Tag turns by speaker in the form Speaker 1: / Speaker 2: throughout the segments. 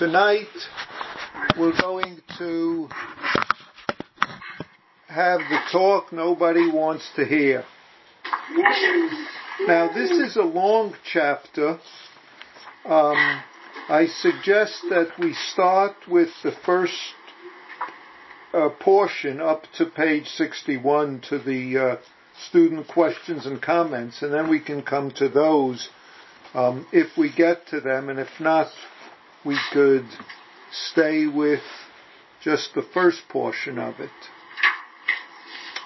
Speaker 1: tonight we're going to have the talk nobody wants to hear. Now this is a long chapter. Um, I suggest that we start with the first uh, portion up to page 61 to the uh, student questions and comments, and then we can come to those um, if we get to them, and if not, we could stay with just the first portion of it.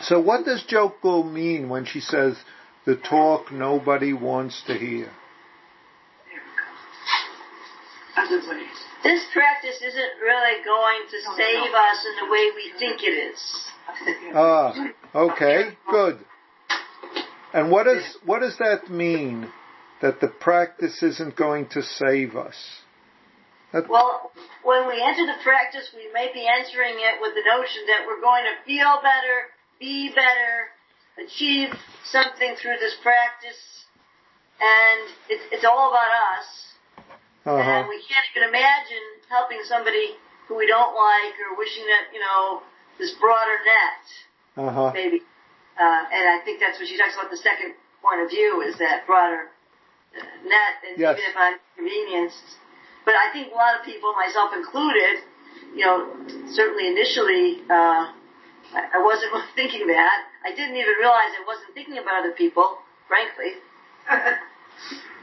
Speaker 1: So what does Joko mean when she says the talk nobody wants to hear?
Speaker 2: This practice isn't really going to save us in the way we think it is.
Speaker 1: Ah, okay, good. And what does what does that mean? That the practice isn't going to save us?
Speaker 2: That well, when we enter the practice, we may be entering it with the notion that we're going to feel better, be better, achieve something through this practice, and it's, it's all about us. Uh-huh. And we can't even imagine helping somebody who we don't like or wishing that, you know, this broader net. Uh-huh. Maybe. Uh, and I think that's what she talks about the second point of view is that broader uh, net, and yes. even if I'm inconvenienced. But I think a lot of people, myself included, you know, certainly initially, uh, I wasn't thinking that. I didn't even realize I wasn't thinking about other people, frankly.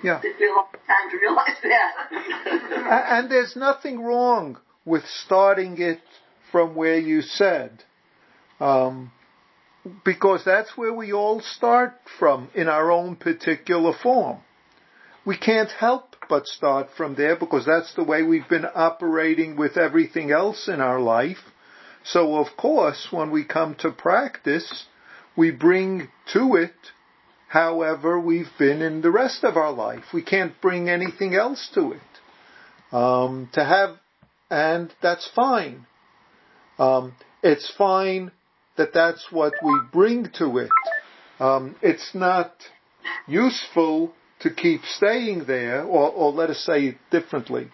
Speaker 1: Yeah.
Speaker 2: It took me a long time to realize that.
Speaker 1: and there's nothing wrong with starting it from where you said. Um, because that's where we all start from in our own particular form. We can't help but start from there because that's the way we've been operating with everything else in our life. So of course, when we come to practice, we bring to it however we've been in the rest of our life. We can't bring anything else to it. Um, to have, and that's fine. Um, it's fine that that's what we bring to it. Um, it's not useful to keep staying there, or, or let us say it differently.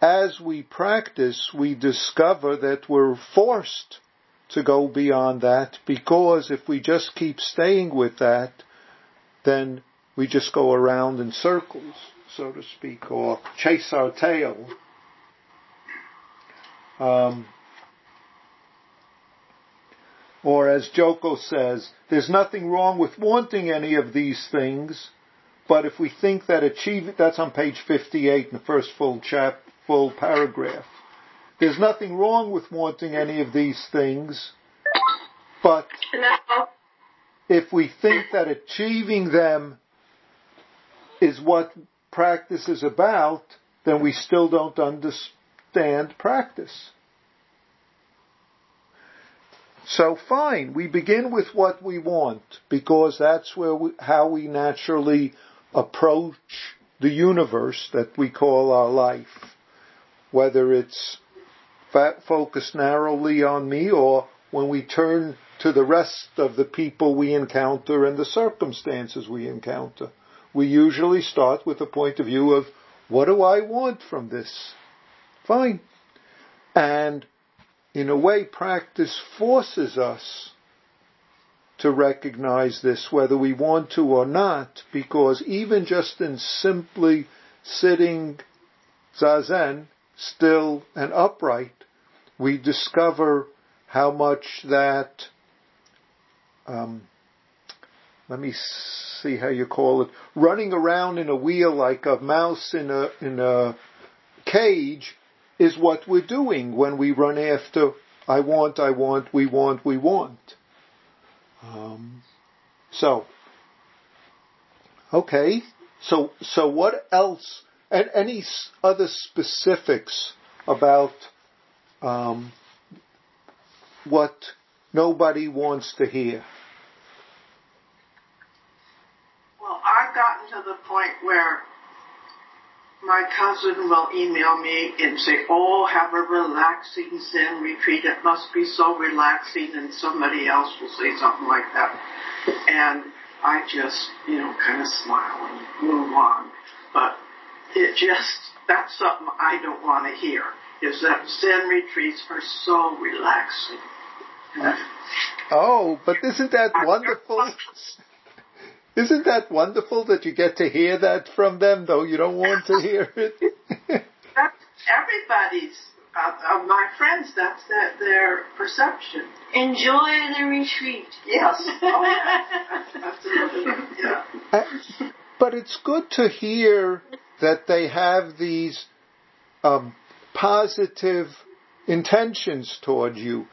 Speaker 1: As we practice, we discover that we're forced to go beyond that because if we just keep staying with that, then we just go around in circles, so to speak, or chase our tail. Um, or as Joko says, there's nothing wrong with wanting any of these things, but if we think that achieve that's on page 58 in the first full chap, full paragraph. There's nothing wrong with wanting any of these things, but if we think that achieving them is what practice is about, then we still don't understand practice. So fine, we begin with what we want because that's where we, how we naturally approach the universe that we call our life. Whether it's focused narrowly on me or when we turn to the rest of the people we encounter and the circumstances we encounter. We usually start with a point of view of what do I want from this? Fine. And in a way, practice forces us to recognize this whether we want to or not, because even just in simply sitting zazen, still and upright, we discover how much that, um, let me see how you call it, running around in a wheel like a mouse in a, in a cage is what we're doing when we run after I want, I want, we want, we want. Um, so, okay. So, so what else? And any other specifics about um, what nobody wants to hear?
Speaker 3: Well, I've gotten to the point where my cousin will email me and say, oh, have a relaxing Zen retreat. It must be so relaxing. And somebody else will say something like that. And I just, you know, kind of smile and move on. But it just that's something I don't want to hear. Is that Zen retreats are so relaxing.
Speaker 1: Oh, but isn't that wonderful? Isn't that wonderful that you get to hear that from them, though you don't want to hear it?
Speaker 3: that's everybody's uh, of my friends, that's their, their perception.
Speaker 4: Enjoy the retreat.
Speaker 3: Yes. Oh, yeah. Absolutely. Yeah. Uh,
Speaker 1: but it's good to hear that they have these um, positive intentions toward you.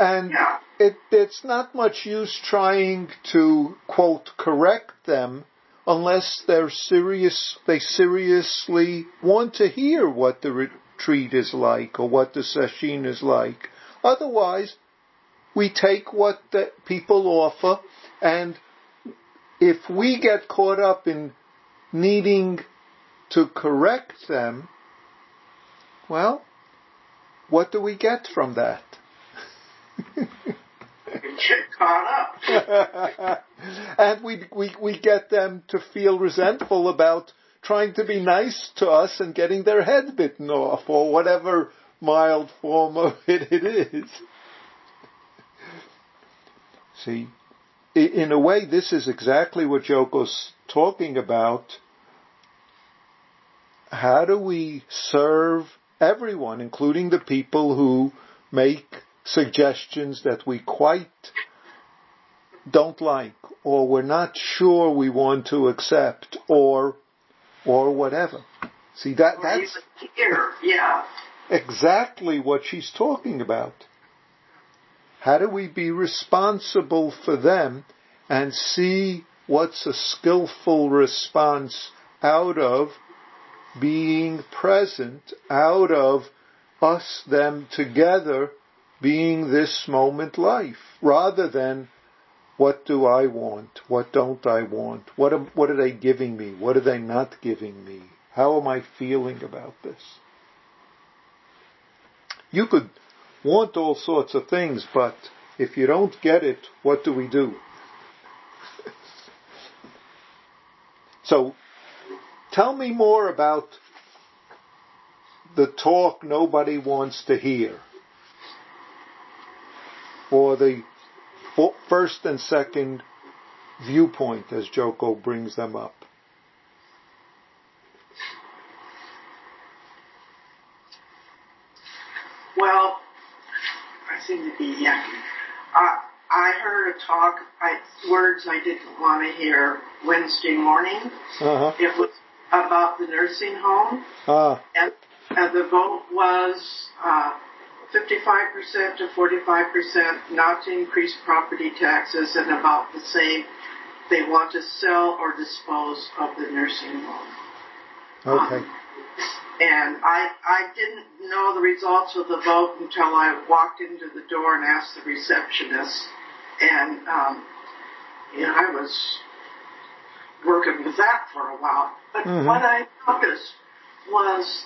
Speaker 1: And
Speaker 3: yeah.
Speaker 1: it, it's not much use trying to, quote, correct them unless they're serious, they seriously want to hear what the retreat is like or what the session is like. Otherwise, we take what the people offer and if we get caught up in needing to correct them, well, what do we get from that?
Speaker 3: Get caught up.
Speaker 1: and we, we, we get them to feel resentful about trying to be nice to us and getting their head bitten off or whatever mild form of it it is. See, in a way, this is exactly what Joko's talking about. How do we serve everyone, including the people who make suggestions that we quite don't like or we're not sure we want to accept or or whatever. See that
Speaker 3: or
Speaker 1: that's
Speaker 3: here, yeah.
Speaker 1: Exactly what she's talking about. How do we be responsible for them and see what's a skillful response out of being present, out of us, them together being this moment life, rather than what do I want? What don't I want? What, am, what are they giving me? What are they not giving me? How am I feeling about this? You could want all sorts of things, but if you don't get it, what do we do? so, tell me more about the talk nobody wants to hear, or the first and second viewpoint as Joko brings them up.
Speaker 3: Well, I seem to be yakking. Uh, I heard a talk, I, words I didn't want to hear Wednesday morning.
Speaker 1: Uh-huh.
Speaker 3: It was about the nursing home.
Speaker 1: Uh.
Speaker 3: And, and the vote was uh, 55% to 45% not to increase property taxes and about the same they want to sell or dispose of the nursing home.
Speaker 1: Okay.
Speaker 3: Um, and I, I didn't know the results of the vote until I walked into the door and asked the receptionist. And, um, you know, I was working with that for a while. But mm-hmm. what I noticed was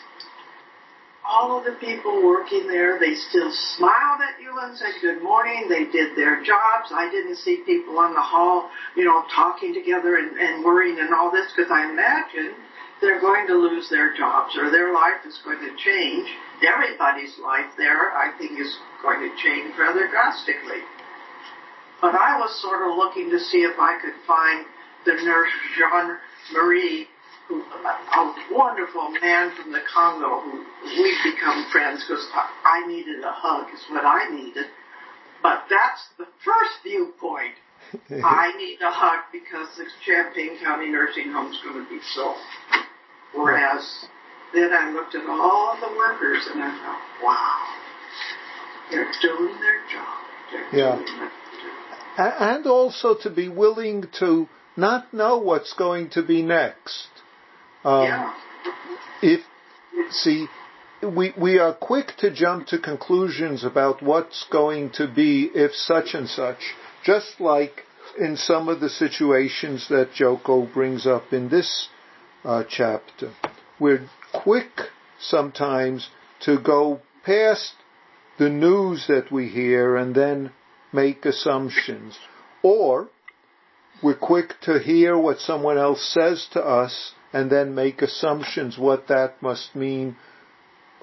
Speaker 3: all of the people working there, they still smiled at you and said good morning. They did their jobs. I didn't see people on the hall, you know, talking together and, and worrying and all this because I imagine they're going to lose their jobs or their life is going to change. Everybody's life there, I think, is going to change rather drastically. But I was sort of looking to see if I could find the nurse Jean Marie who, a wonderful man from the Congo who we've become friends because I needed a hug is what I needed. But that's the first viewpoint. I need a hug because the Champaign County Nursing Home is going to be sold. Whereas then I looked at all the workers and I thought, wow, they're doing their job. They're
Speaker 1: yeah. Doing and also to be willing to not know what's going to be next.
Speaker 3: Um, yeah.
Speaker 1: If see, we we are quick to jump to conclusions about what's going to be if such and such, just like in some of the situations that Joko brings up in this uh, chapter. We're quick sometimes to go past the news that we hear and then make assumptions, or we're quick to hear what someone else says to us and then make assumptions what that must mean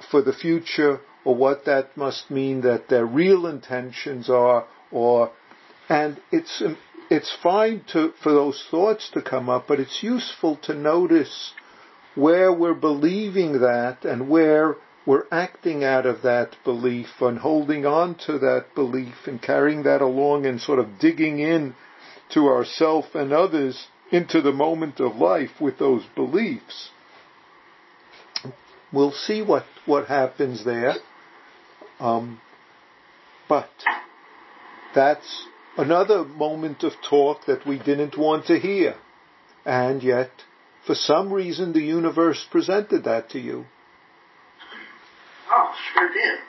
Speaker 1: for the future or what that must mean that their real intentions are or and it's it's fine to for those thoughts to come up but it's useful to notice where we're believing that and where we're acting out of that belief and holding on to that belief and carrying that along and sort of digging in to ourself and others into the moment of life with those beliefs. We'll see what, what happens there. Um, but that's another moment of talk that we didn't want to hear. And yet, for some reason, the universe presented that to you.
Speaker 3: Oh, sure did.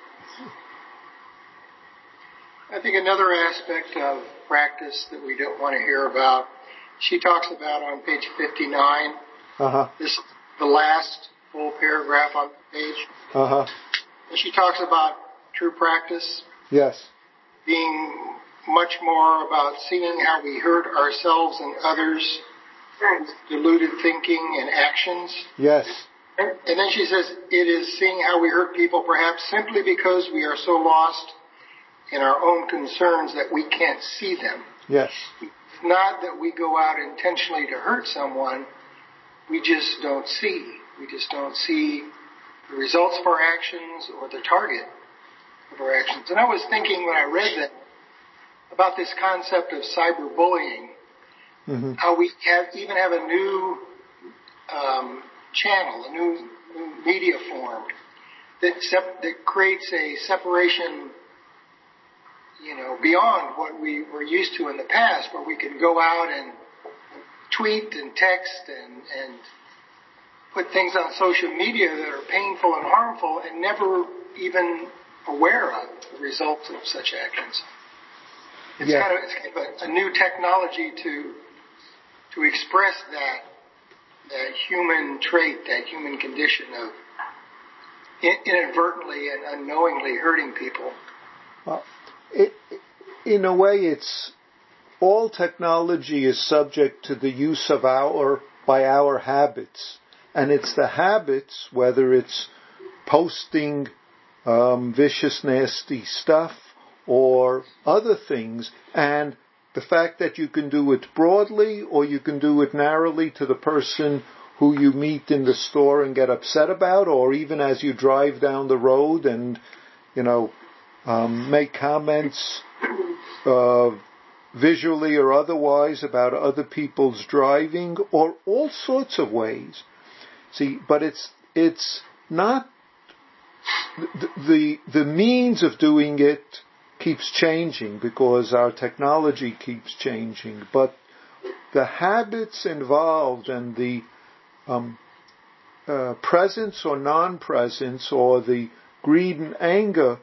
Speaker 5: I think another aspect of practice that we don't want to hear about, she talks about on page 59.
Speaker 1: Uh-huh.
Speaker 5: This the last full paragraph on the page.
Speaker 1: Uh-huh.
Speaker 5: And she talks about true practice.
Speaker 1: Yes.
Speaker 5: Being much more about seeing how we hurt ourselves and others,
Speaker 3: Right.
Speaker 5: deluded thinking and actions.
Speaker 1: Yes.
Speaker 5: And and then she says, it is seeing how we hurt people perhaps simply because we are so lost in our own concerns that we can't see them.
Speaker 1: Yes.
Speaker 5: Not that we go out intentionally to hurt someone, we just don't see. We just don't see the results of our actions or the target of our actions. And I was thinking when I read that about this concept of cyberbullying,
Speaker 1: Mm-hmm.
Speaker 5: how we have even have a new um, channel, a new, new media form that sep- that creates a separation, you know, beyond what we were used to in the past, where we can go out and tweet and text and and put things on social media that are painful and harmful, and never even aware of the results of such actions. It's
Speaker 1: Yeah.
Speaker 5: kind of it's kind of a, a new technology to to express that that human trait, that human condition of inadvertently and unknowingly hurting people.
Speaker 1: Well, it, in a way, it's all technology is subject to the use of our by our habits, and it's the habits, whether it's posting um, vicious, nasty stuff or other things, and the fact that you can do it broadly or you can do it narrowly to the person who you meet in the store and get upset about, or even as you drive down the road and, you know, um, make comments uh, visually or otherwise about other people's driving, or all sorts of ways. See, but it's it's not the the, means of doing it keeps changing because our technology keeps changing, but the habits involved and the um, uh, presence or non-presence or the greed and anger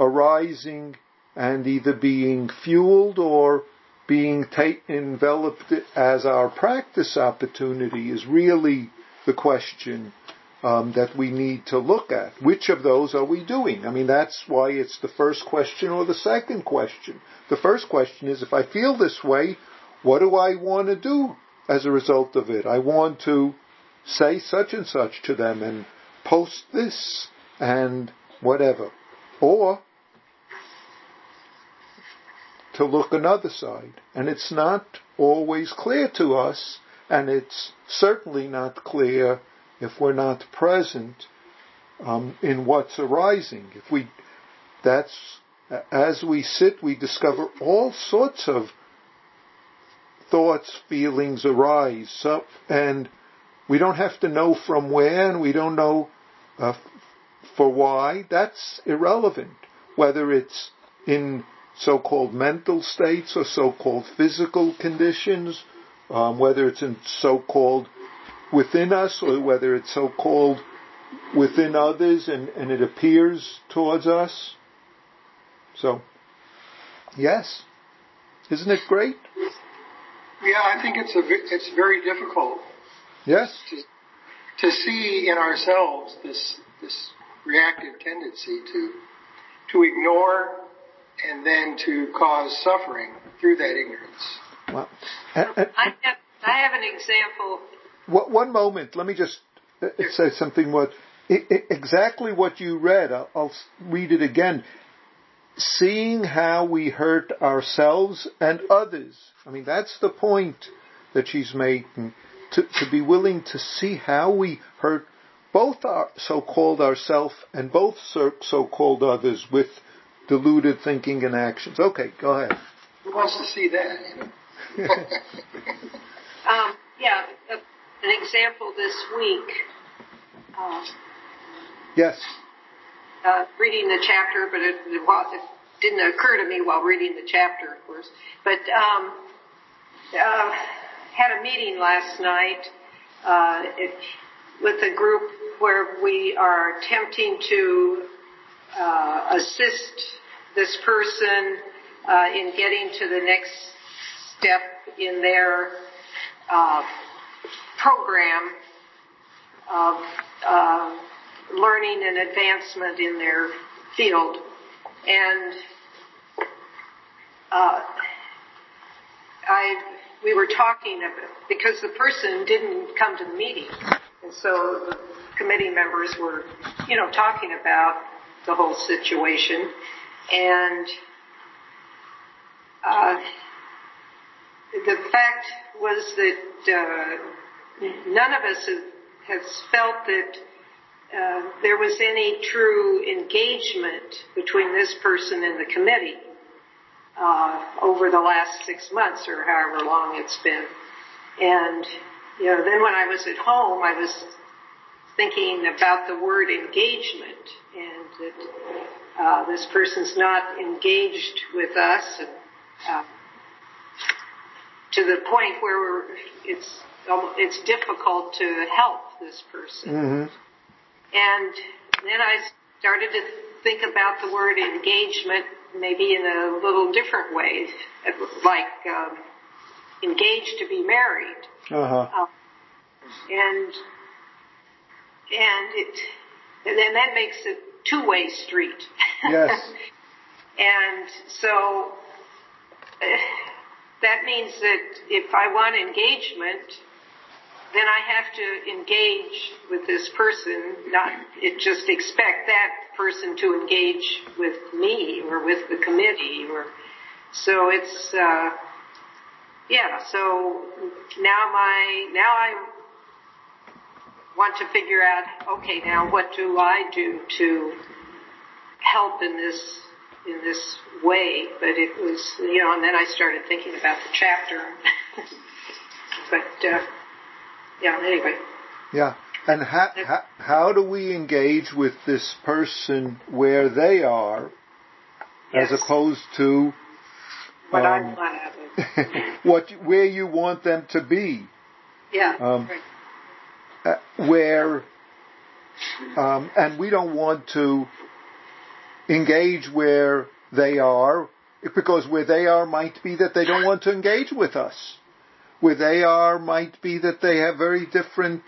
Speaker 1: arising and either being fueled or being enveloped as our practice opportunity is really the question um, that we need to look at. Which of those are we doing? I mean, that's why it's the first question or the second question. The first question is, if I feel this way, what do I want to do as a result of it? I want to say such and such to them and post this and whatever. Or to look another side. And it's not always clear to us, and it's certainly not clear if we're not present um, in what's arising. If we, that's as we sit, we discover all sorts of thoughts, feelings arise, so, and we don't have to know from where, and we don't know uh, for why. That's irrelevant. Whether it's in so-called mental states or so-called physical conditions, um, whether it's in so-called within us or whether it's so-called within others and, and it appears towards us. So, yes. Isn't it great?
Speaker 5: Yeah, I think it's a it's very difficult
Speaker 1: Yes?
Speaker 5: to to see in ourselves this this reactive tendency to to ignore and then to cause suffering through that ignorance.
Speaker 1: Well, and, and,
Speaker 6: I have, I have an example
Speaker 1: one moment. Let me just uh, uh say something. What exactly what you read? I'll, I'll read it again. Seeing how we hurt ourselves and others. I mean, that's the point that she's making. To, to be willing to see how we hurt both our so-called ourself and both so-called others with deluded thinking and actions. Okay, go ahead.
Speaker 5: Who wants to see that?
Speaker 6: um, yeah, an example this week. Uh,
Speaker 1: yes.
Speaker 6: Uh, reading the chapter, but it, it, didn't occur to me while reading the chapter, of course. But um, uh, had a meeting last night uh, it, with a group where we are attempting to uh, assist this person uh, in getting to the next step in their uh, program of uh, learning and advancement in their field. And uh, I, we were talking about, because the person didn't come to the meeting. And so the committee members were, you know, talking about the whole situation. And uh, the fact was that uh, none of us has felt that uh, there was any true engagement between this person and the committee uh, over the last six months or however long it's been. And you know, then when I was at home, I was thinking about the word engagement and that uh, this person's not engaged with us and, uh, to the point where it's it's difficult to help this person.
Speaker 1: Mm-hmm.
Speaker 6: And then I started to think about the word engagement maybe in a little different way, like um, engaged to be married.
Speaker 1: Uh-huh.
Speaker 6: Uh, and and it and then that makes it two way street.
Speaker 1: Yes.
Speaker 6: and so uh, that means that if I want engagement, then I have to engage with this person, not it just expect that person to engage with me or with the committee or so it's uh yeah, so now my now I want to figure out okay now what do I do to help in this in this way but it was you know and then I started thinking about the chapter but uh yeah, anyway.
Speaker 1: Yeah. And how, how, how do we engage with this person where they are
Speaker 6: yes.
Speaker 1: as opposed to
Speaker 6: what um, I want out of
Speaker 1: what where you want them to be?
Speaker 6: Yeah.
Speaker 1: Um,
Speaker 6: right.
Speaker 1: Where um, and we don't want to engage where they are because where they are might be that they don't want to engage with us where they are might be that they have very different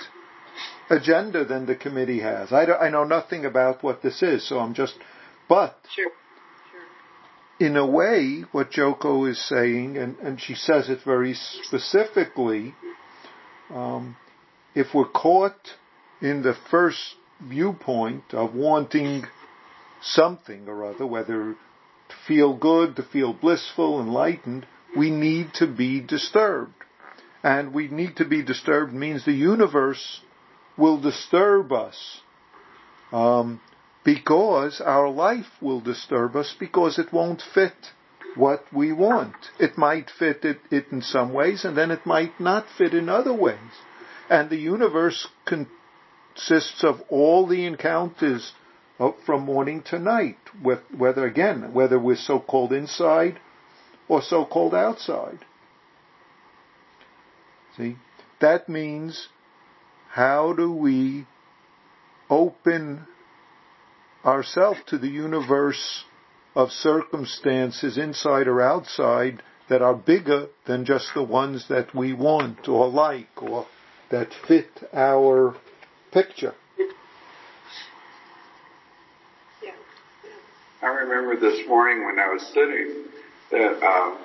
Speaker 1: agenda than the committee has. I, I know nothing about what this is, so I'm just, but
Speaker 6: sure.
Speaker 1: Sure. in a way, what Joko is saying, and, and she says it very specifically, um, if we're caught in the first viewpoint of wanting something or other, whether to feel good, to feel blissful, enlightened, we need to be disturbed and we need to be disturbed means the universe will disturb us um, because our life will disturb us because it won't fit what we want. It might fit it, it in some ways and then it might not fit in other ways. And the universe consists of all the encounters from morning to night, whether again, whether we're so-called inside or so-called outside. See? That means how do we open ourselves to the universe of circumstances inside or outside that are bigger than just the ones that we want or like or that fit our picture.
Speaker 7: I remember this morning when I was sitting that um,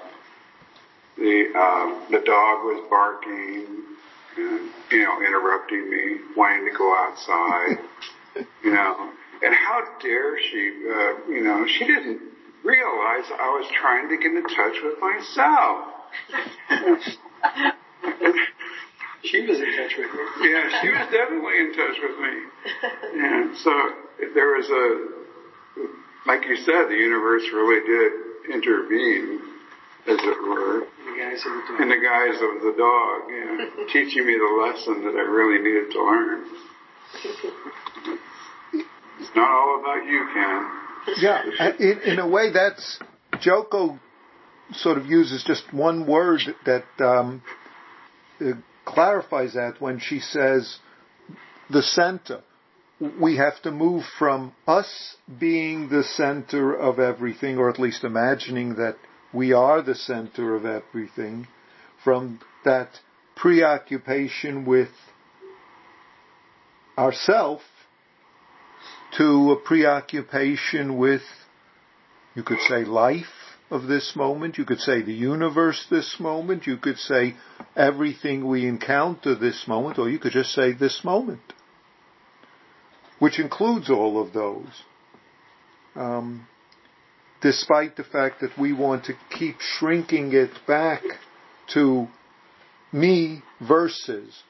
Speaker 7: the um, the dog was barking, and, you know, interrupting me, wanting to go outside, you know. And how dare she, uh, you know, she didn't realize I was trying to get in touch with myself.
Speaker 5: she was in touch with
Speaker 7: me. Yeah, she was definitely in touch with me. And so there was a, like you said, the universe really did intervene, as it were. In the guise of the dog, yeah, teaching me the lesson that I really needed to learn. It's not all about you, Ken.
Speaker 1: Yeah, in, in a way, that's Joko sort of uses just one word that um, clarifies that when she says the center. We have to move from us being the center of everything, or at least imagining that we are the center of everything, from that preoccupation with ourself to a preoccupation with, you could say, life of this moment, you could say the universe this moment, you could say everything we encounter this moment, or you could just say this moment, which includes all of those. Um, despite the fact that we want to keep shrinking it back to me versus,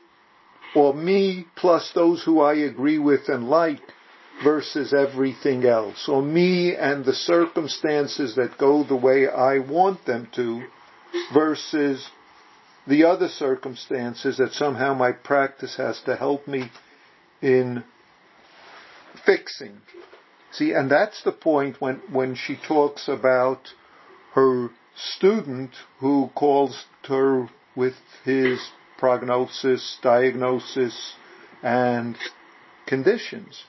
Speaker 1: or me plus those who I agree with and like, versus everything else, or me and the circumstances that go the way I want them to, versus the other circumstances that somehow my practice has to help me in fixing. See, and that's the point when, when she talks about her student who calls her with his prognosis, diagnosis, and conditions.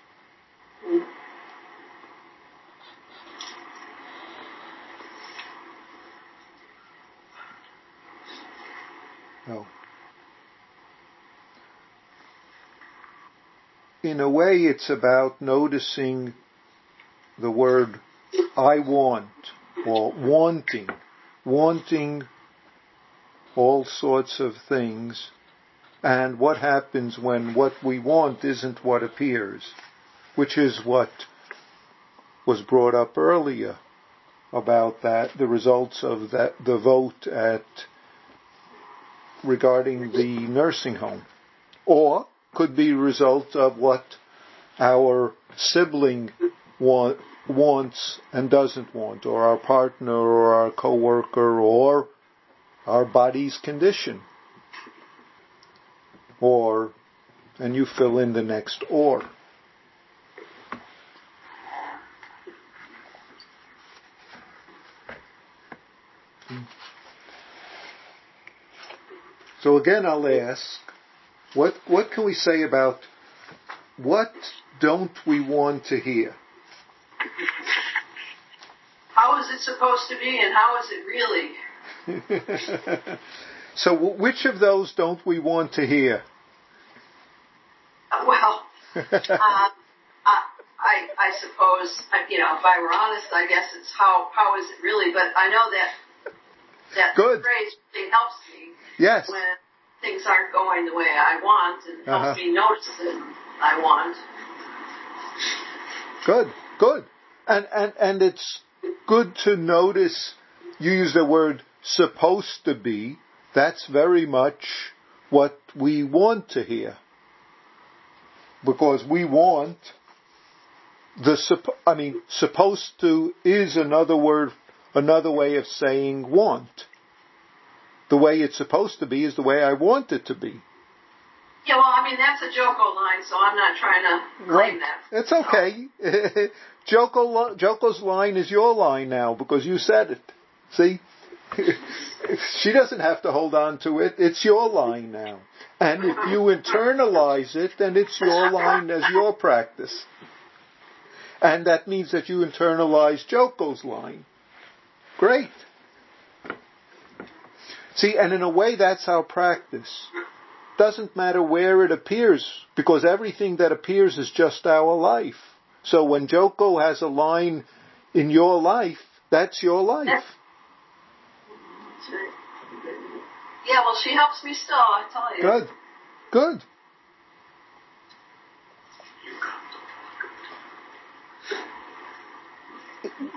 Speaker 1: No. In a way, it's about noticing the word I want or wanting, wanting all sorts of things and what happens when what we want isn't what appears which is what was brought up earlier about that, the results of that, the vote at, regarding the nursing home. Or could be a result of what our sibling want, wants and doesn't want, or our partner or our coworker or our body's condition. Or, and you fill in the next or. So again, I'll ask, what, what can we say about what don't we want to hear?
Speaker 4: How is it supposed to be and how is it
Speaker 1: really? so which of those don't we want to hear?
Speaker 4: Uh, well, uh, I, I, I suppose, you know, if I were honest, I guess it's how, how is it really, but I know that that
Speaker 1: Good.
Speaker 4: phrase really helps me.
Speaker 1: Yes.
Speaker 4: When things aren't going the way I want and helps uh-huh. me notice that I want.
Speaker 1: Good, good. And, and, and it's good to notice, you use the word supposed to be. That's very much what we want to hear. Because we want the, I mean, supposed to is another word another way of saying want. The way it's supposed to be is the way I want it to be.
Speaker 4: Yeah, well, I mean that's a Joko line, so I'm not trying to claim right. that.
Speaker 1: It's okay. Joko, Joko's line is your line now because you said it. See, she doesn't have to hold on to it. It's your line now, and if you internalize it, then it's your line as your practice, and that means that you internalize Joko's line. Great. See, and in a way that's our practice. Doesn't matter where it appears, because everything that appears is just our life. So when Joko has a line in your life, that's your life.
Speaker 4: Yeah, well, she helps me still, I tell you.
Speaker 1: Good. Good.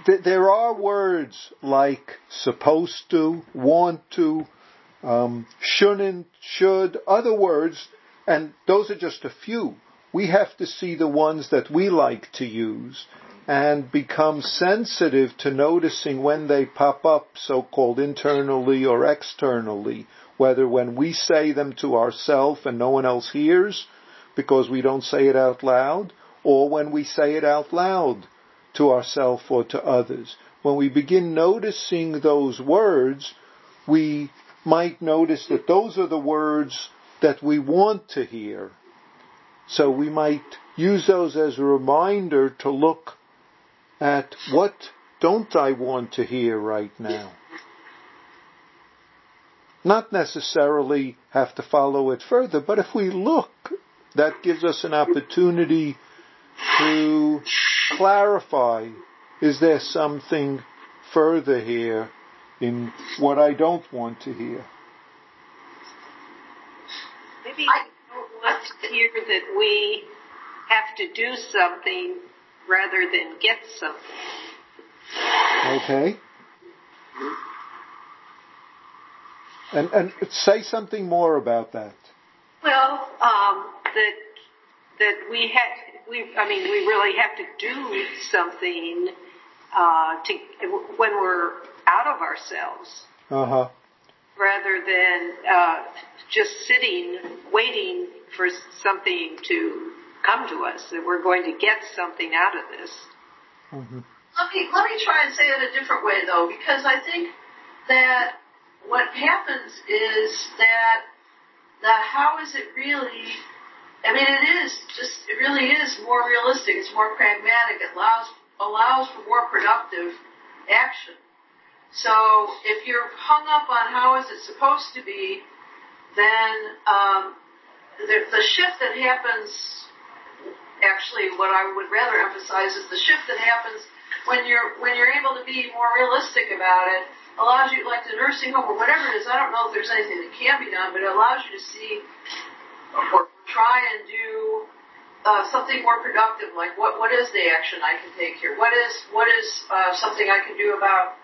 Speaker 1: There are words like supposed to, want to, um, shouldn't, should, other words, and those are just a few. We have to see the ones that we like to use and become sensitive to noticing when they pop up, so-called internally or externally, whether when we say them to ourselves and no one else hears because we don't say it out loud, or when we say it out loud to ourselves or to others. When we begin noticing those words, we might notice that those are the words that we want to hear. So we might use those as a reminder to look at what don't I want to hear right now. Not necessarily have to follow it further, but if we look, that gives us an opportunity to clarify, is there something further here in what I don't want to hear?
Speaker 6: Maybe I don't want to hear that we have to do something rather than get something.
Speaker 1: Okay. And and say something more about that.
Speaker 6: Well, um, that that we had we I mean we really have to do something uh, to when we're out of ourselves.
Speaker 1: Uh huh.
Speaker 6: Rather than uh, just sitting waiting for something to come to us, that we're going to get something out of this.
Speaker 4: Mm-hmm. Let me let me try and say it a different way though, because I think that what happens is that the how is it really I mean it is just it really is more realistic, it's more pragmatic, it allows allows for more productive action. So if you're hung up on how is it supposed to be, then um, the, the shift that happens actually what I would rather emphasize is the shift that happens when you're when you're able to be more realistic about it allows you like the nursing home or whatever it is I don't know if there's anything that can be done but it allows you to see or try and do uh, something more productive like what what is the action I can take here what is what is uh, something I can do about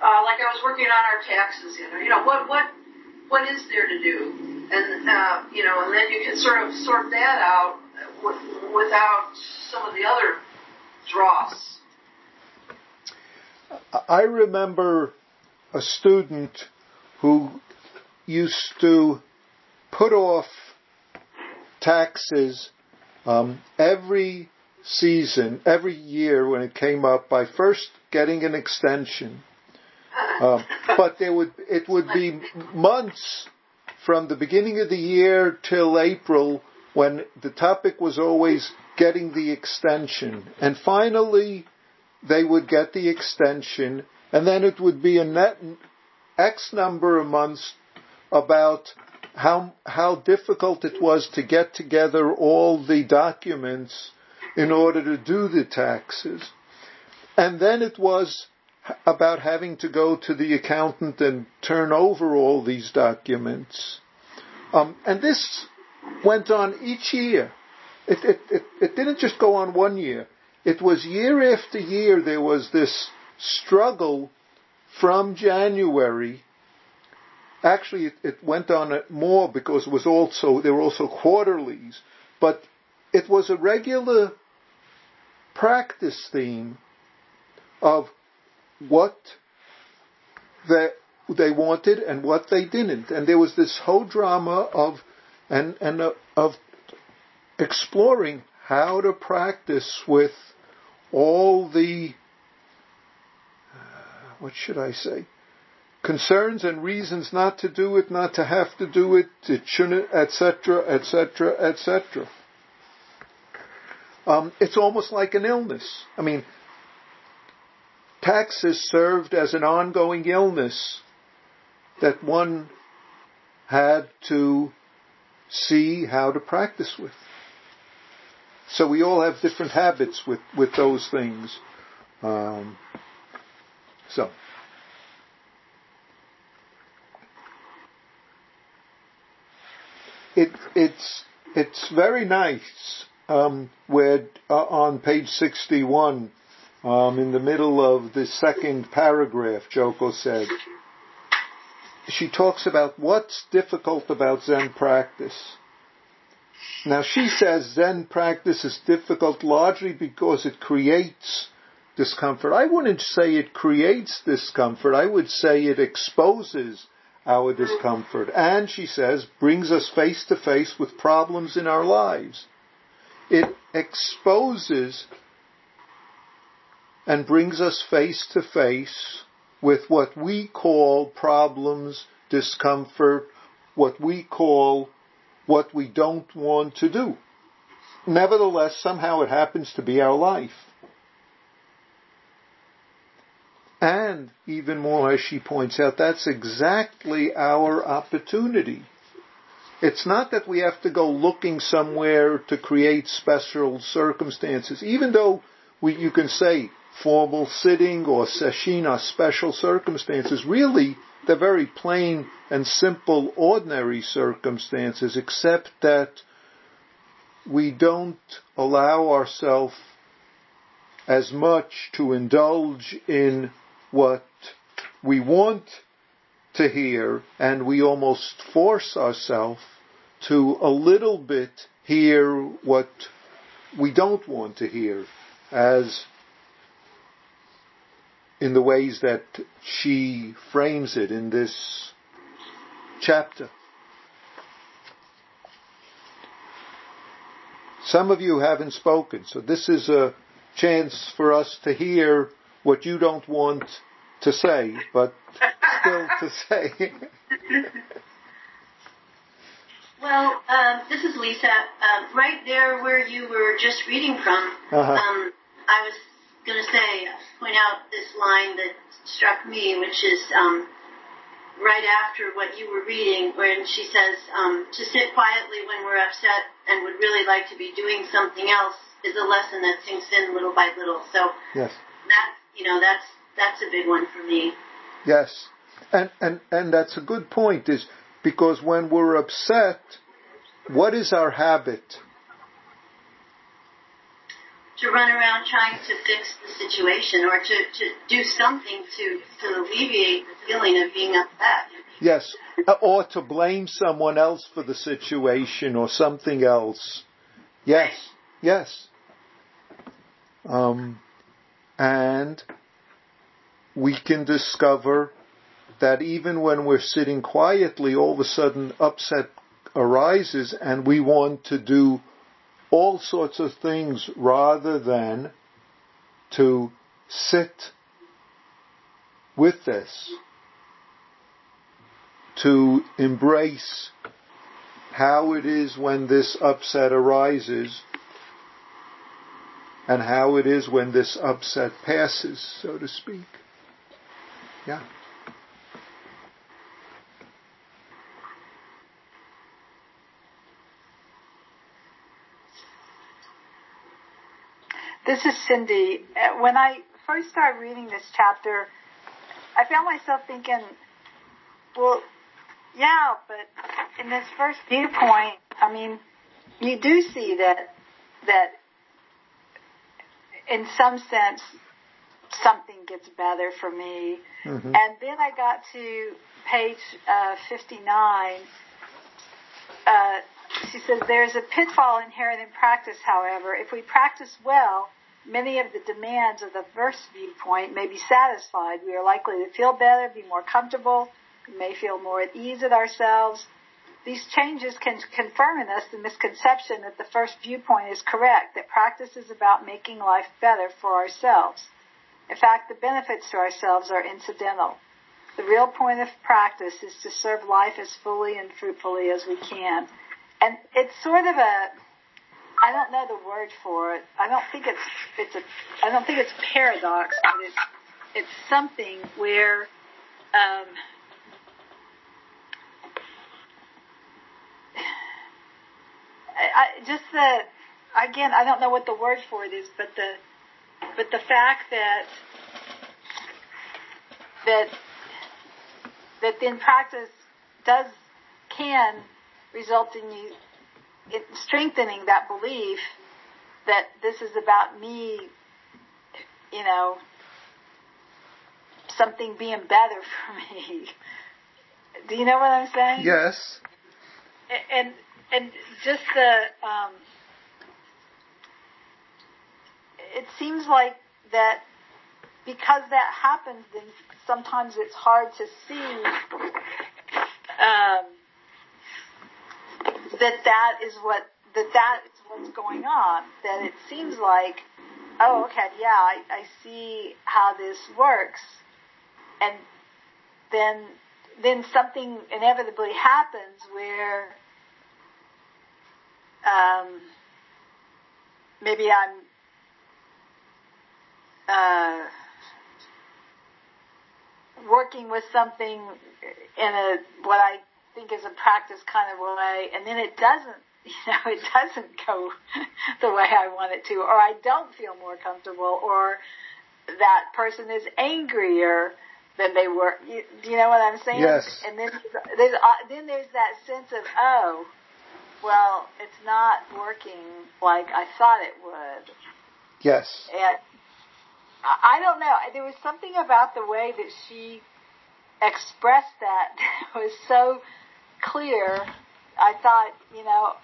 Speaker 4: uh, like I was working on our taxes you know you know what what what is there to do and uh, you know and then you can sort of sort that out without some of the other dross.
Speaker 1: I remember a student who used to put off taxes um, every season, every year when it came up by first getting an extension. Um, but there would it would be months from the beginning of the year till April when the topic was always getting the extension. And finally, they would get the extension, and then it would be a net X number of months about how, how difficult it was to get together all the documents in order to do the taxes. And then it was about having to go to the accountant and turn over all these documents. Um, and this went on each year. It, it, it, it didn't just go on one year. It was year after year there was this struggle from January. Actually, it, it went on more because it was also, there were also quarterlies. But it was a regular practice theme of what they, they wanted and what they didn't. And there was this whole drama of and, and uh, of exploring how to practice with all the, uh, what should I say, concerns and reasons not to do it, not to have to do it, it shouldn't, etc., etc., etc. It's almost like an illness. I mean, taxes served as an ongoing illness that one had to see how to practice with. So we all have different habits with, with those things. Um, so. It, it's it's very nice. Um, where uh, on page sixty-one, um, in the middle of the second paragraph, Joko said, she talks about what's difficult about Zen practice. Now she says Zen practice is difficult largely because it creates discomfort. I wouldn't say it creates discomfort. I would say it exposes our discomfort. And she says brings us face to face with problems in our lives. It exposes and brings us face to face with what we call problems, discomfort, what we call what we don't want to do. Nevertheless, somehow it happens to be our life. And even more, as she points out, that's exactly our opportunity. It's not that we have to go looking somewhere to create special circumstances, even though we, you can say formal sitting or sesshin are special circumstances. Really, they're very plain and simple, ordinary circumstances, except that we don't allow ourselves as much to indulge in what we want to hear, and we almost force ourselves to a little bit hear what we don't want to hear, as in the ways that she frames it in this chapter. Some of you haven't spoken, so this is a chance for us to hear what you don't want to say, but still to say.
Speaker 4: well, um, this is Lisa. Um, right there where you were just reading from, uh-huh. um, I was going to say, point out this line that struck me, which is um, right after what you were reading, when she says, um, to sit quietly when we're upset and would really like to be doing something else is a lesson that sinks in little by little. So
Speaker 1: yes.
Speaker 4: that's, you know, that's, that's a big one for me.
Speaker 1: Yes. And, and, and that's a good point is because when we're upset, what is our habit?
Speaker 4: to run around trying to fix the situation or to, to do something to, to alleviate the feeling of being upset.
Speaker 1: Yes, or to blame someone else for the situation or something else. Yes, yes. Um, and we can discover that even when we're sitting quietly, all of a sudden upset arises and we want to do all sorts of things rather than to sit with this, to embrace how it is when this upset arises and how it is when this upset passes, so to speak. Yeah.
Speaker 8: This is Cindy. Uh, when I first started reading this chapter, I found myself thinking, well, yeah, but in this first viewpoint, I mean, you do see that, that in some sense, something gets better for me. Mm-hmm. And then I got to page uh, 59. Uh, she says, there is a pitfall inherent in practice, however. If we practice well, many of the demands of the first viewpoint may be satisfied. We are likely to feel better, be more comfortable, we may feel more at ease with ourselves. These changes can confirm in us the misconception that the first viewpoint is correct, that practice is about making life better for ourselves. In fact, the benefits to ourselves are incidental. The real point of practice is to serve life as fully and fruitfully as we can. And it's sort of a, I don't know the word for it. I don't think it's it's a I don't think it's paradox, but it's it's something where um, I, just the again I don't know what the word for it is, but the but the fact that that that then practice does can result in you it, strengthening that belief that this is about me, you know, something being better for me. Do you know what I'm saying?
Speaker 1: Yes.
Speaker 8: And and just the um, it seems like that because that happens, then sometimes it's hard to see um, that that is what that that is what's going on. That it seems like, oh, okay, yeah, I, I see how this works, and then then something inevitably happens where um, maybe I'm uh, working with something in a what I think is a practice kind of way, and then it doesn't, you know, it doesn't go the way I want it to, or I don't feel more comfortable, or that person is angrier than they were. You, do you know what I'm saying?
Speaker 1: Yes.
Speaker 8: And then there's uh, then there's that sense of oh, well, it's not working like I thought it would.
Speaker 1: Yes.
Speaker 8: And I don't know. There was something about the way that she expressed that was so clear. I thought, you know,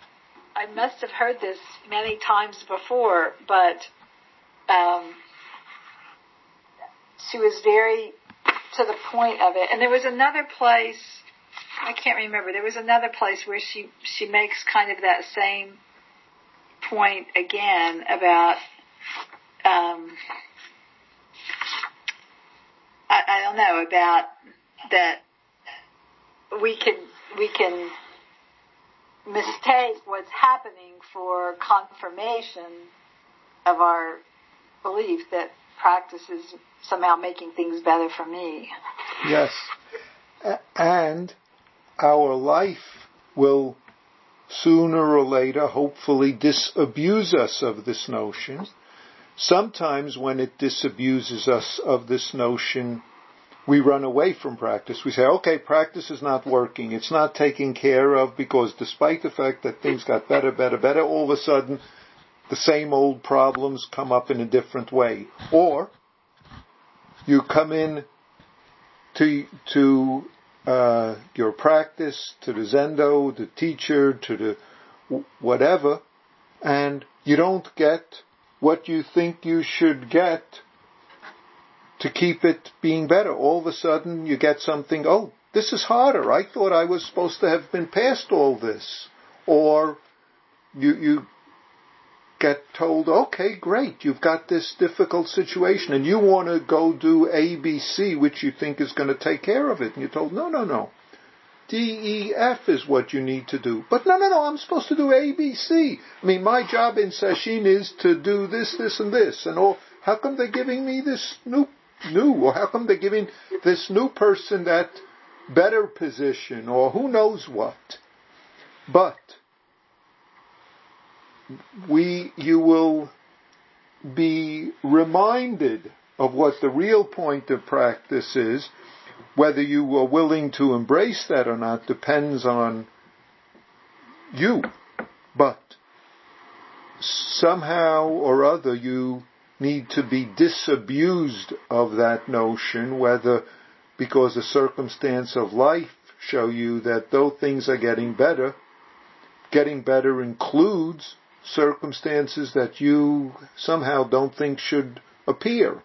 Speaker 8: I must have heard this many times before, but um, she was very to the point of it. And there was another place I can't remember. There was another place where she she makes kind of that same point again about um, I, I don't know about that we can we can mistake what's happening for confirmation of our belief that practice is somehow making things better for me.
Speaker 1: Yes. And our life will sooner or later hopefully disabuse us of this notion Sometimes when it disabuses us of this notion, we run away from practice. We say, okay, practice is not working. It's not taken care of because despite the fact that things got better, better, better, all of a sudden the same old problems come up in a different way. Or you come in to, to uh, your practice, to the Zendo, the teacher, to the whatever, and you don't get what you think you should get to keep it being better. All of a sudden you get something, oh, this is harder. I thought I was supposed to have been past all this. Or you, you get told, okay, great, you've got this difficult situation and you want to go do ABC, which you think is going to take care of it. And you're told, no, no, no. DEF is what you need to do. But no, no, no, I'm supposed to do ABC. I mean, my job in sesshin is to do this, this, and this. And all, how come they're giving me this new, new, or how come they're giving this new person that better position, or who knows what? But, we, you will be reminded of what the real point of practice is, whether you are willing to embrace that or not depends on you. But somehow or other you need to be disabused of that notion, whether because the circumstance of life show you that though things are getting better, getting better includes circumstances that you somehow don't think should appear.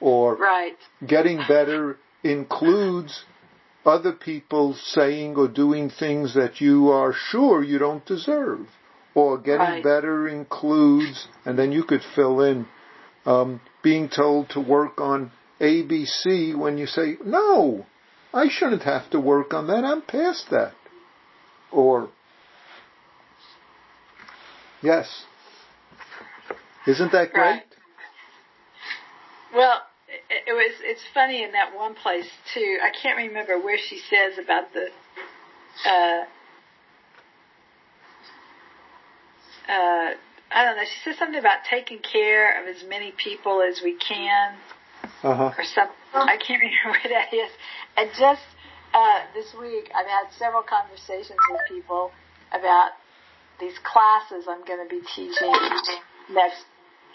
Speaker 1: Or
Speaker 8: right.
Speaker 1: getting better includes other people saying or doing things that you are sure you don't deserve. Or getting right. better includes, and then you could fill in, um, being told to work on ABC when you say, no, I shouldn't have to work on that, I'm past that. Or, yes. Isn't that great? Right.
Speaker 8: Well, it was it's funny in that one place too. I can't remember where she says about the uh uh I don't know. She says something about taking care of as many people as we can,
Speaker 1: uh-huh.
Speaker 8: or something. I can't remember what that is. And just uh, this week, I've had several conversations with people about these classes I'm going to be teaching next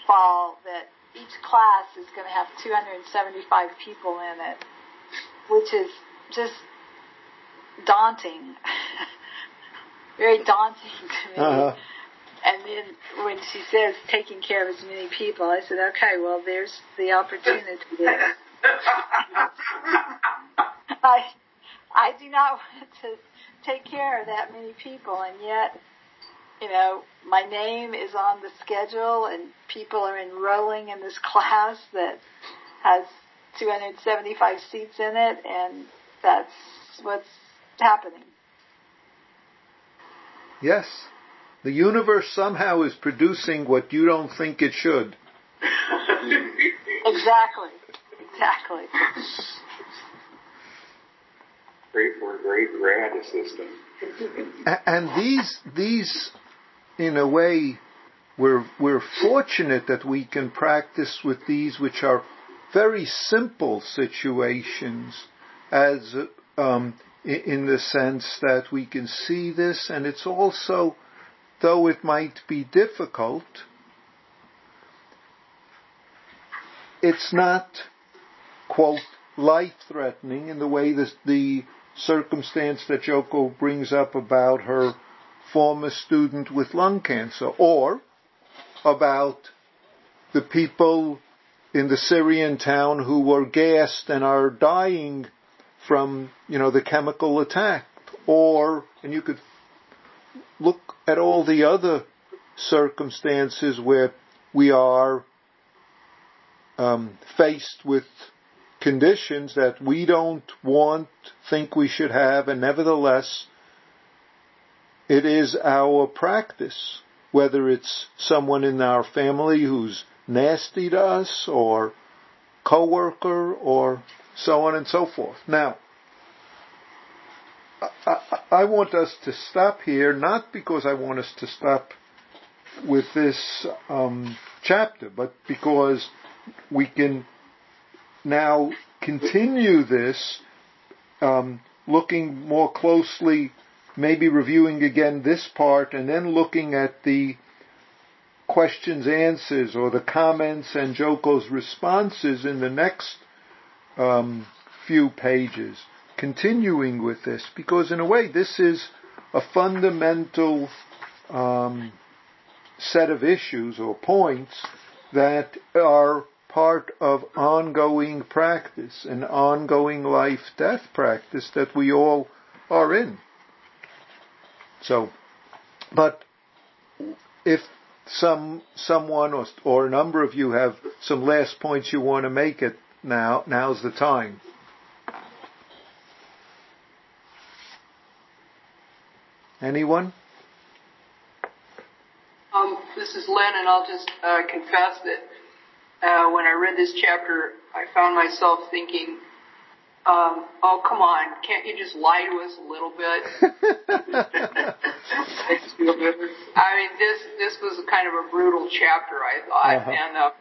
Speaker 8: fall that each class is going to have 275 people in it, which is just daunting. Very daunting to me. Uh-huh. And then when she says taking care of as many people, I said, okay, well, there's the opportunity. There. I, I do not want to take care of that many people, and yet, you know, my name is on the schedule, and people are enrolling in this class that has 275 seats in it, and that's what's happening.
Speaker 1: Yes. The universe somehow is producing what you don't think it should.
Speaker 8: exactly. Exactly.
Speaker 7: Great for a great grad assistant.
Speaker 1: and these these in a way we're we're fortunate that we can practice with these which are very simple situations as um, in the sense that we can see this and it's also though it might be difficult it's not quote life threatening in the way that the circumstance that Joko brings up about her former student with lung cancer or about the people in the Syrian town who were gassed and are dying from, you know, the chemical attack. Or, and you could look at all the other circumstances where we are um, faced with conditions that we don't want, think we should have, and nevertheless, it is our practice, whether it's someone in our family who's nasty to us, or coworker, or so on and so forth. Now, I, I, want us to stop here, not because I want us to stop with this um, chapter, but because we can now continue this, um, looking more closely, maybe reviewing again this part, and then looking at the questions, answers, or the comments and Joko's responses in the next um, few pages. Continuing with this, because in a way this is a fundamental um, set of issues or points that are part of ongoing practice, an ongoing life-death practice that we all are in. So, but if some someone or, or a number of you have some last points you want to make it now, now's the time. Anyone?
Speaker 6: Um, this is Lynn, and I'll just uh, confess that uh, when I read this chapter, I found myself thinking, um, oh, come on, can't you just lie to us a little bit? I mean, this, this was kind of a brutal chapter, I thought. Uh-huh. And, uh,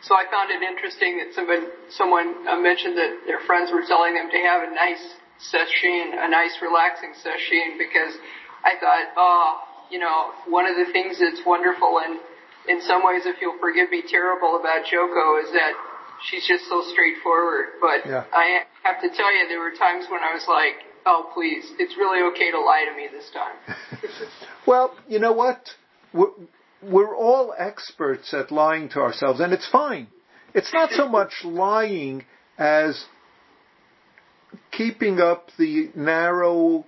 Speaker 6: so I found it interesting that someone, someone uh, mentioned that their friends were telling them to have a nice session, a nice relaxing session, because I thought, oh, you know, one of the things that's wonderful and in some ways, if you'll forgive me, terrible about Joko is that she's just so straightforward. But yeah. I have to tell you, there were times when I was like, oh, please, it's really okay to lie to me this time.
Speaker 1: well, you know what? We're, we're all experts at lying to ourselves, and it's fine. It's not so much lying as keeping up the narrow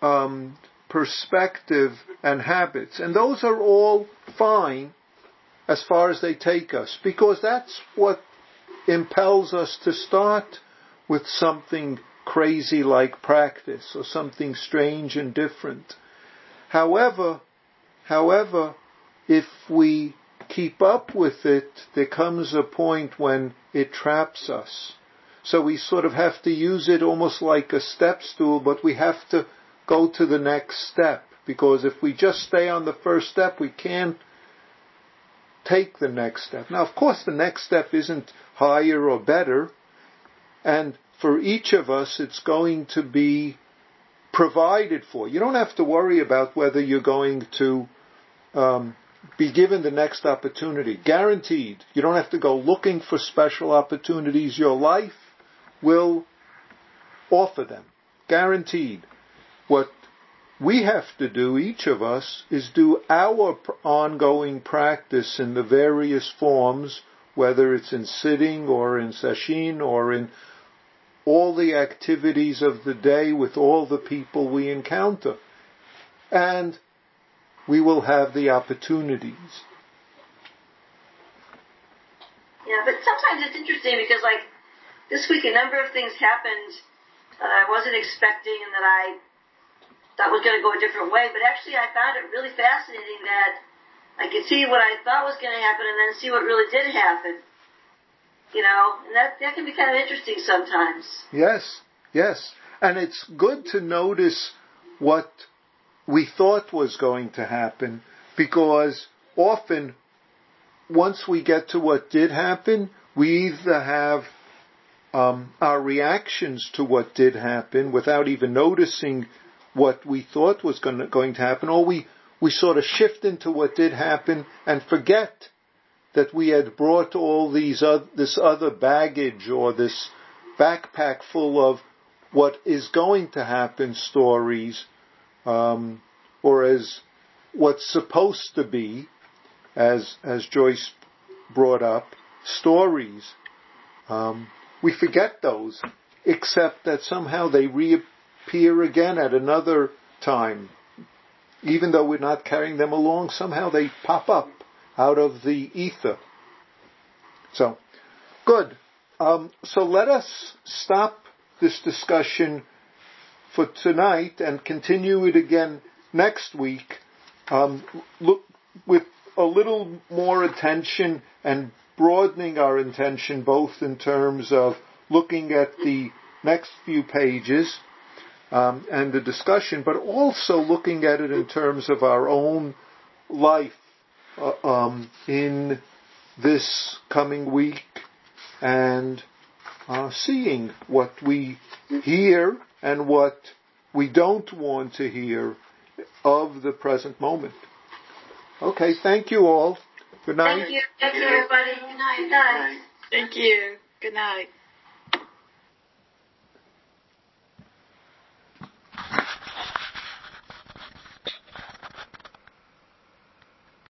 Speaker 1: um, perspective and habits. And those are all fine as far as they take us because that's what impels us to start with something crazy like practice or something strange and different. However, however, if we keep up with it, there comes a point when it traps us. So we sort of have to use it almost like a step stool, but we have to go to the next step. Because if we just stay on the first step, we can't take the next step. Now, of course, the next step isn't higher or better. And for each of us, it's going to be provided for. You don't have to worry about whether you're going to um, be given the next opportunity. Guaranteed. You don't have to go looking for special opportunities. Your life will offer them. Guaranteed. What we have to do, each of us, is do our ongoing practice in the various forms, whether it's in sitting or in sesshin or in all the activities of the day with all the people we encounter. And we will have the opportunities.
Speaker 4: Yeah, but sometimes it's interesting because like this week a number of things happened that I wasn't expecting and that I thought was going to go a different way. But actually I found it really fascinating that I could see what I thought was going to happen and then see what really did happen. You know, and that, that can be kind of interesting sometimes.
Speaker 1: Yes, yes. And it's good to notice what we thought was going to happen because often once we get to what did happen, we either have um, our reactions to what did happen without even noticing what we thought was going to, going to happen, or we, we sort of shift into what did happen and forget that we had brought all these uh, this other baggage or this backpack full of what is going to happen stories, um, or as what's supposed to be, as as Joyce brought up, stories. Um, we forget those, except that somehow they reappear again at another time. Even though we're not carrying them along, somehow they pop up out of the ether. So, good. Um, so let us stop this discussion for tonight and continue it again next week. Um, look with a little more attention and broadening our intention, both in terms of looking at the next few pages um, and the discussion, but also looking at it in terms of our own life uh, um, in this coming week and uh, seeing what we hear and what we don't want to hear of the present moment. Okay, thank you all. Good night.
Speaker 4: Thank you. Thank you, everybody. Good night. Good night.
Speaker 8: Thank you. Good night.